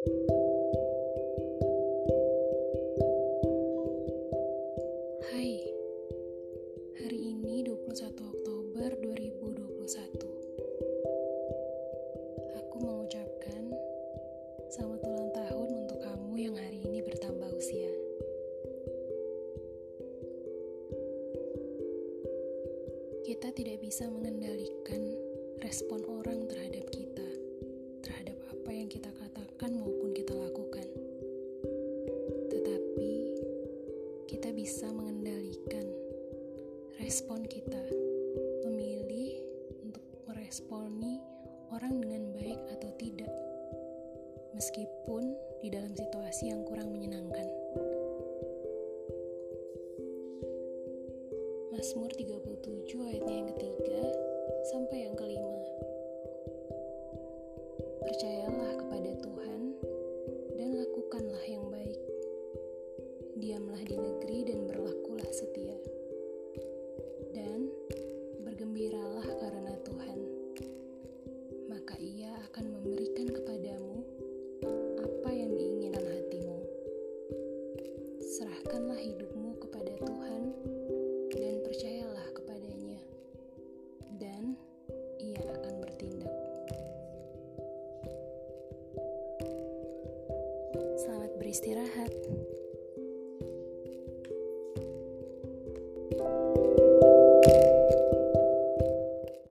Hai, hari ini 21 Oktober 2021 Aku mengucapkan selamat ulang tahun untuk kamu yang hari ini bertambah usia. Kita tidak bisa mengendalikan respon orang terhadap kita kita bisa mengendalikan respon kita, memilih untuk meresponi orang dengan baik atau tidak, meskipun di dalam situasi yang kurang menyenangkan. Mazmur 37 ayatnya yang ketiga sampai yang kelima. Percayalah Serahkanlah hidupmu kepada Tuhan dan percayalah kepadanya, dan Ia akan bertindak. Selamat beristirahat.